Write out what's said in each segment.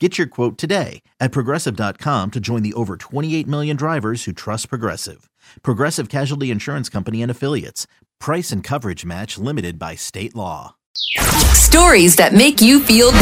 Get your quote today at progressive.com to join the over 28 million drivers who trust Progressive. Progressive Casualty Insurance Company and Affiliates. Price and coverage match limited by state law. Stories that make you feel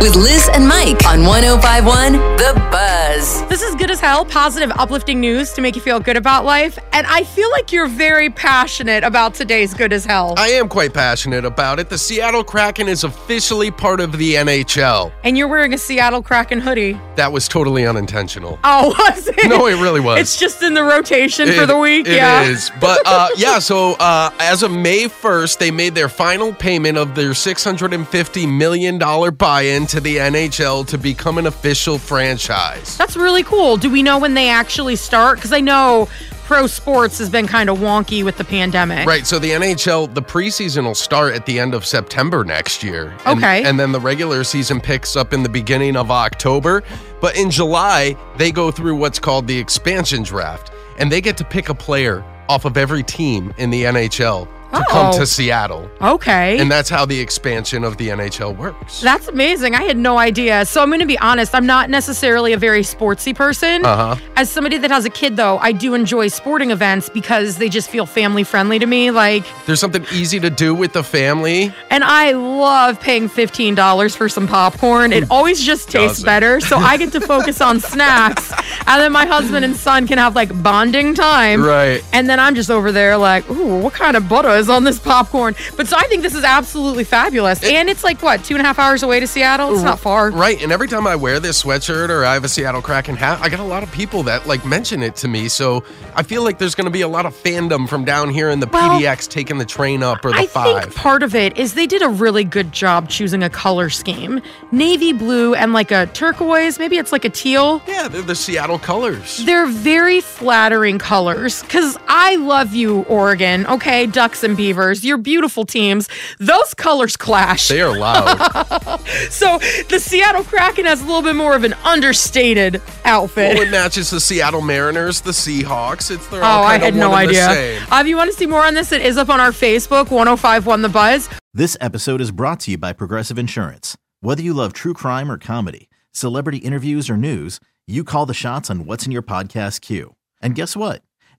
with Liz and Mike on 1051 The Buzz. This is good as hell, positive, uplifting news to make you feel good about life. And I feel like you're very passionate about today's good as hell. I am quite passionate about it. The Seattle Kraken is officially part of the NHL. and you're wearing a Seattle Kraken hoodie. That was totally unintentional. Oh, was it? No, it really was. It's just in the rotation for the week. It yeah. is. But uh, yeah, so uh, as of May 1st, they made their final payment of their $650 million buy in to the NHL to become an official franchise. That's really cool. Do we know when they actually start? Because I know pro sports has been kind of wonky with the pandemic. Right, so the NHL, the preseason will start at the end of September next year. And- Okay. And then the regular season picks up in the beginning of October. But in July, they go through what's called the expansion draft, and they get to pick a player off of every team in the NHL to come Oh. to Seattle. Okay. And that's how the expansion of the NHL works. That's amazing. I had no idea. So I'm going to be honest, I'm not necessarily a very sportsy person. Uh-huh. As somebody that has a kid though, I do enjoy sporting events because they just feel family friendly to me like There's something easy to do with the family. and I love paying $15 for some popcorn. It always just tastes better. So I get to focus on snacks and then my husband and son can have like bonding time. Right. And then I'm just over there like, ooh, what kind of butter on this popcorn? But so I think this is absolutely fabulous. and it's like what, two and a half hours away to Seattle? It's not far. Right, and every time I wear this sweatshirt or I have a Seattle Kraken hat, I got a lot of people that like mention it to me. So I feel like there's going to be a lot of fandom from down here in the Well, PDX taking the train up or the I five. think part of it is they did a really good job choosing a color scheme. Navy blue and like a turquoise, maybe it's like a teal. yeah, they're the Seattle colors. They're very flattering colors because I love you, Oregon. Okay, Ducks and Beavers, you're beautiful teams. Those colors clash. They are loud. so the Seattle Kraken has a little bit more of an understated outfit. well, it matches the Seattle Mariners, the Seahawks. It's they're Oh, I had of no one and the idea. same. Uh, if you want to see more on this, it is up on our Facebook, 1051 The Buzz. This episode is brought to you by Progressive Insurance. Whether you love true crime or comedy, celebrity interviews or news, you call the shots on what's in your podcast queue. And guess what?